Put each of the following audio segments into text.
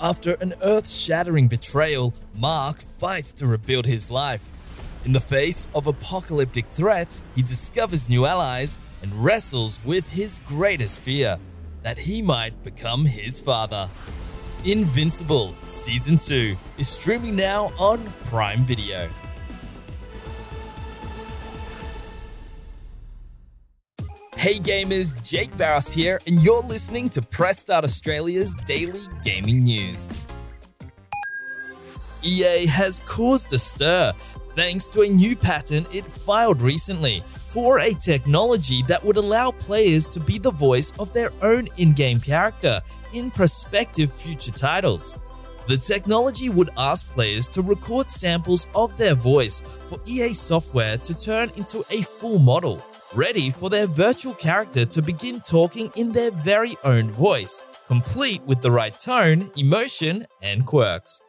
After an earth shattering betrayal, Mark fights to rebuild his life. In the face of apocalyptic threats, he discovers new allies and wrestles with his greatest fear that he might become his father. Invincible Season 2 is streaming now on Prime Video. Hey gamers, Jake Barros here, and you're listening to Press Start Australia's daily gaming news. EA has caused a stir thanks to a new patent it filed recently for a technology that would allow players to be the voice of their own in game character in prospective future titles. The technology would ask players to record samples of their voice for EA software to turn into a full model ready for their virtual character to begin talking in their very own voice, complete with the right tone, emotion, and quirks.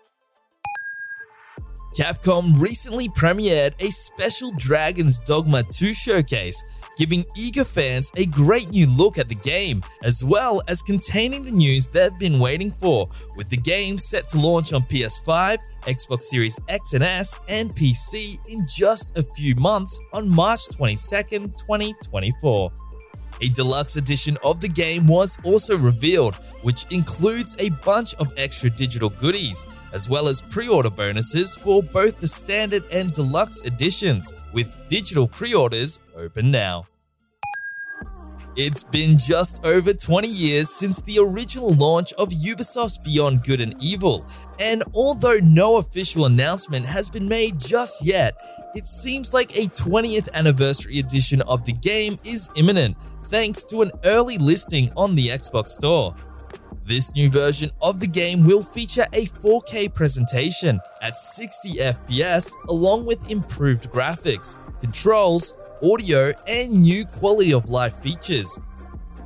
Capcom recently premiered a special Dragon's Dogma 2 showcase, giving eager fans a great new look at the game, as well as containing the news they've been waiting for, with the game set to launch on PS5, Xbox Series X and S, and PC in just a few months on March 22, 2024. A deluxe edition of the game was also revealed, which includes a bunch of extra digital goodies, as well as pre order bonuses for both the standard and deluxe editions, with digital pre orders open now. It's been just over 20 years since the original launch of Ubisoft's Beyond Good and Evil, and although no official announcement has been made just yet, it seems like a 20th anniversary edition of the game is imminent thanks to an early listing on the Xbox Store. This new version of the game will feature a 4K presentation at 60 FPS along with improved graphics, controls, audio, and new quality of life features.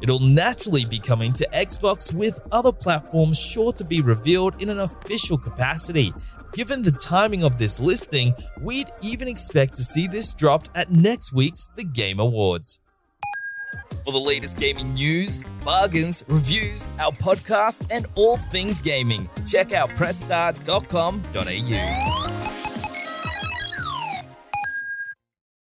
It'll naturally be coming to Xbox with other platforms sure to be revealed in an official capacity. Given the timing of this listing, we'd even expect to see this dropped at next week's The Game Awards. For the latest gaming news, bargains, reviews, our podcast, and all things gaming, check out pressstart.com.au.